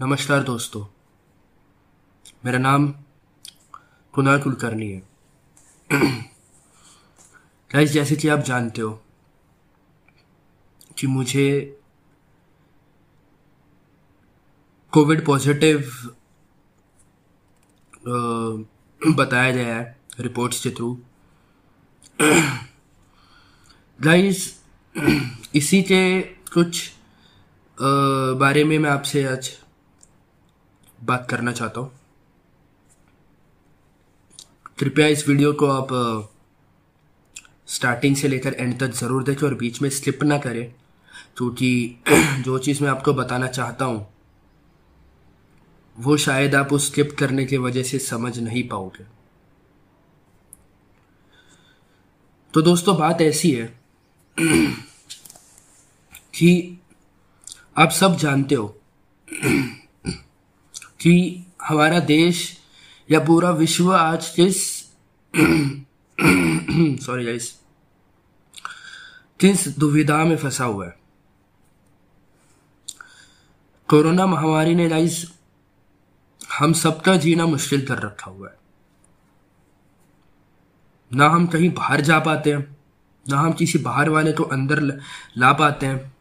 नमस्कार दोस्तों। मेरा नाम कुनाल कुलकर्णी है। गाइस जैसे कि आप जानते हो कि मुझे कोविड पॉजिटिव बताया गया है रिपोर्ट्स के थ्रू गाइस इसी के कुछ बारे में मैं आपसे आज बात करना चाहता हूँ। कृपया इस वीडियो को आप स्टार्टिंग से लेकर एंड तक ज़रूर देखें और बीच में स्किप ना करें, क्योंकि जो चीज़ मैं आपको बताना चाहता हूँ, वो शायद आप उस स्किप करने की वजह से समझ नहीं पाओगे। तो दोस्तों, बात ऐसी है कि आप सब जानते हो कि हमारा देश या पूरा विश्व आज किस सॉरी गाइस किस दुविधा में फंसा हुआ है? कोरोना महामारी ने गाइस हम सबका जीना मुश्किल कर रखा हुआ है। ना हम कहीं बाहर जा पाते हैं, ना हम किसी बाहर वाले को अंदर ला पाते हैं।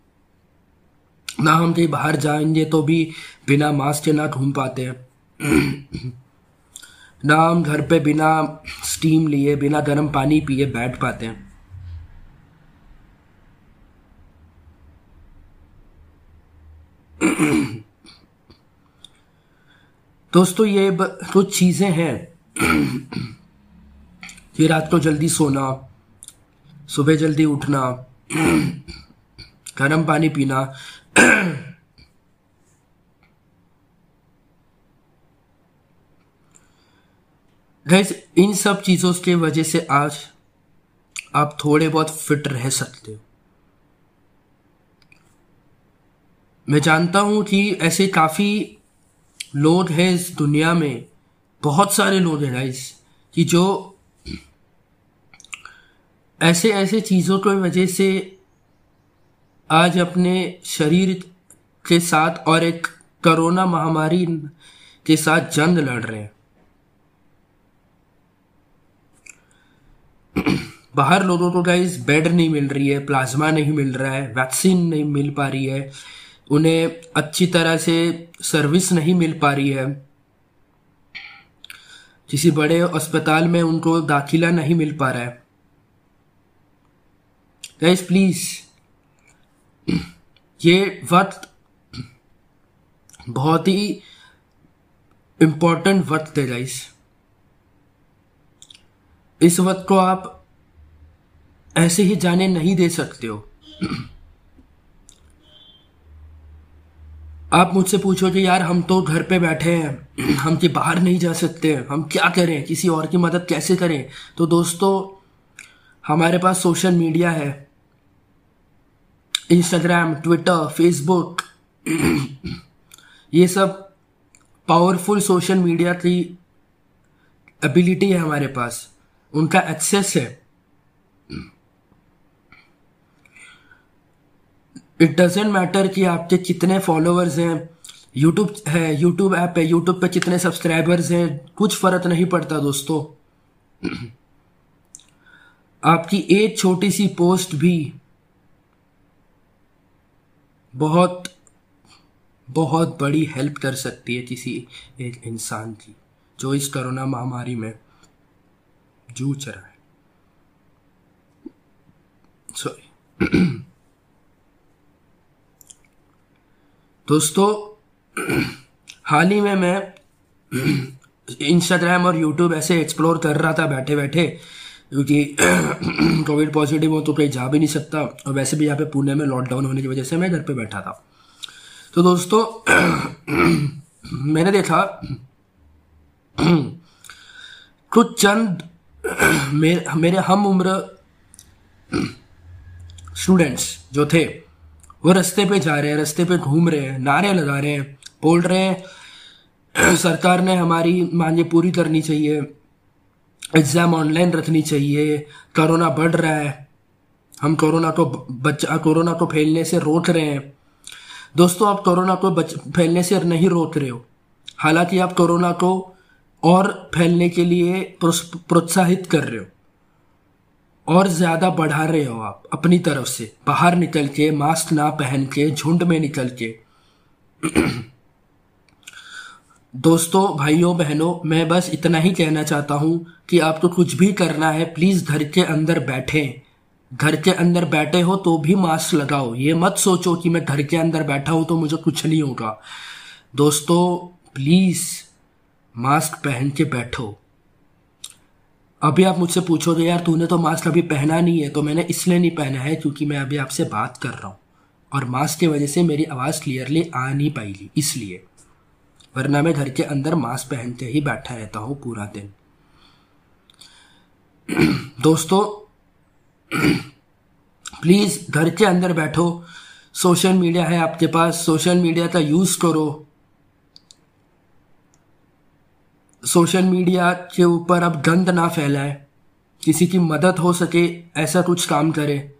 ना हम कहीं बाहर जाएँगे तो भी बिना मास्क के ना घूम पाते हैं। ना हम घर पे बिना स्टीम लिए, बिना गर्म पानी पिए बैठ पाते हैं। दोस्तों, ये कुछ चीज़ें हैं। ये रात को जल्दी सोना, सुबह जल्दी उठना, गर्म पानी पीना गैस इन सब चीज़ों की वजह से आज आप थोड़े बहुत फिट रह सकते हो। मैं जानता हूँ कि ऐसे काफ़ी लोग हैं इस दुनिया में, बहुत सारे लोग हैं गाइस कि जो ऐसे ऐसे चीज़ों की वजह से आज अपने शरीर के साथ और एक कोरोना महामारी के साथ जंग लड़ रहे हैं। बाहर लोगों को गाइस बेड नहीं मिल रही है प्लाज्मा नहीं मिल रहा है वैक्सीन नहीं मिल पा रही है, उन्हें अच्छी तरह से सर्विस नहीं मिल पा रही है। किसी बड़े अस्पताल में उनको दाखिला नहीं मिल पा रहा है। गाइस प्लीज़ ये वक्त बहुत ही इंपॉर्टेंट वक्त है गाइस इस वक्त को आप ऐसे ही जाने नहीं दे सकते हो। आप मुझसे पूछोगे यार हम तो घर पे बैठे हैं, हम कि बाहर नहीं जा सकते, हम क्या करें, किसी और की मदद कैसे करें? तो दोस्तों, हमारे पास सोशल मीडिया है। इंस्टाग्राम ट्विटर फेसबुक ये सब पावरफुल सोशल मीडिया की एबिलिटी है हमारे पास। उनका एक्सेस है। इट डजेंट मैटर कि आपके कितने फॉलोअर्स हैं। यूट्यूब है यूट्यूब ऐप है यूट्यूब पे कितने सब्सक्राइबर्स हैं। कुछ फ़र्क नहीं पड़ता दोस्तों। आपकी एक छोटी सी पोस्ट भी बहुत बहुत बड़ी हेल्प कर सकती है किसी एक इंसान की, जो इस कोरोना महामारी में जूझ रहा है। सॉरी दोस्तों, हाल ही में मैं इंस्टाग्राम और यूट्यूब ऐसे एक्सप्लोर कर रहा था बैठे बैठे क्योंकि कोविड पॉजिटिव हो तो कहीं जा भी नहीं सकता। और वैसे भी यहाँ पे पुणे में लॉकडाउन होने की वजह से मैं घर पे बैठा था। तो दोस्तों, मैंने देखा, कुछ चंद मेरे मेरे हम उम्र स्टूडेंट्स जो थे, वो रास्ते पे जा रहे हैं, रास्ते पे घूम रहे हैं, नारे लगा रहे हैं, बोल रहे हैं, सरकार ने हमारी मांगे पूरी करनी चाहिए। एग्ज़ाम ऑनलाइन रखनी चाहिए, कोरोना बढ़ रहा है, हम कोरोना को बच्चा कोरोना को फैलने से रोक रहे हैं। दोस्तों, आप कोरोना को बच, फैलने से नहीं रोक रहे हो। हालाँकि आप कोरोना को और फैलने के लिए प्रोत्साहित कर रहे हो। और ज़्यादा बढ़ा रहे हो आप, अपनी तरफ़ से। बाहर निकल के मास्क ना पहन के, झुंड में निकल के। दोस्तों, भाइयों, बहनों, मैं बस इतना ही कहना चाहता हूँ कि आपको कुछ भी करना है प्लीज़ घर के अंदर बैठे। घर के अंदर बैठे हो तो भी मास्क लगाओ। ये मत सोचो कि मैं घर के अंदर बैठा हूँ तो मुझे कुछ नहीं होगा। दोस्तों प्लीज़ मास्क पहन के बैठो। अभी आप मुझसे पूछोगे, यार, तूने तो मास्क अभी पहना नहीं है। तो मैंने इसलिए नहीं पहना है क्योंकि मैं अभी आपसे बात कर रहा हूँ। और मास्क की वजह से मेरी आवाज़ क्लियरली आ नहीं पाई, इसलिए। वरना मैं घर के अंदर मास्क पहनते ही बैठा रहता हूँ पूरा दिन। दोस्तों प्लीज़ घर के अंदर बैठो। सोशल मीडिया है आपके पास। सोशल मीडिया का यूज़ करो। सोशल मीडिया के ऊपर अब गंद ना फैलाए। किसी की मदद हो सके, ऐसा कुछ काम करे।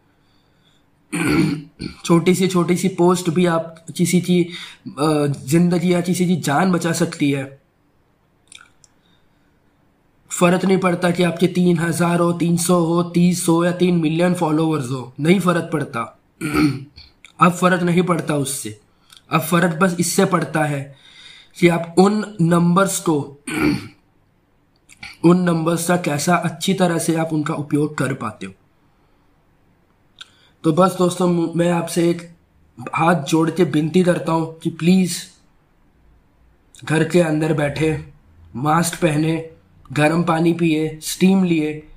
छोटी सी छोटी सी पोस्ट भी आप किसी की ज़िंदगी या किसी की जान बचा सकती है। फ़र्क नहीं पड़ता कि आपके तीन हज़ार हो, तीन सौ हो, तीस हो या तीन मिलियन फॉलोअर्स हो। नहीं फ़र्क पड़ता। अब फ़र्क नहीं पड़ता उससे। अब फ़र्क बस इससे पड़ता है कि आप उन नंबर्स को, उन नंबर्स का कैसा अच्छी तरह से आप उनका उपयोग कर पाते हो। तो बस दोस्तों, मैं आपसे एक हाथ जोड़ के विनती करता हूँ कि प्लीज़ घर के अंदर बैठे मास्क पहने, गर्म पानी पिए स्टीम लिए,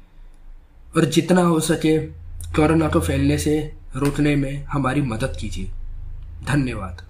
और जितना हो सके कोरोना को फैलने से रोकने में हमारी मदद कीजिए। धन्यवाद।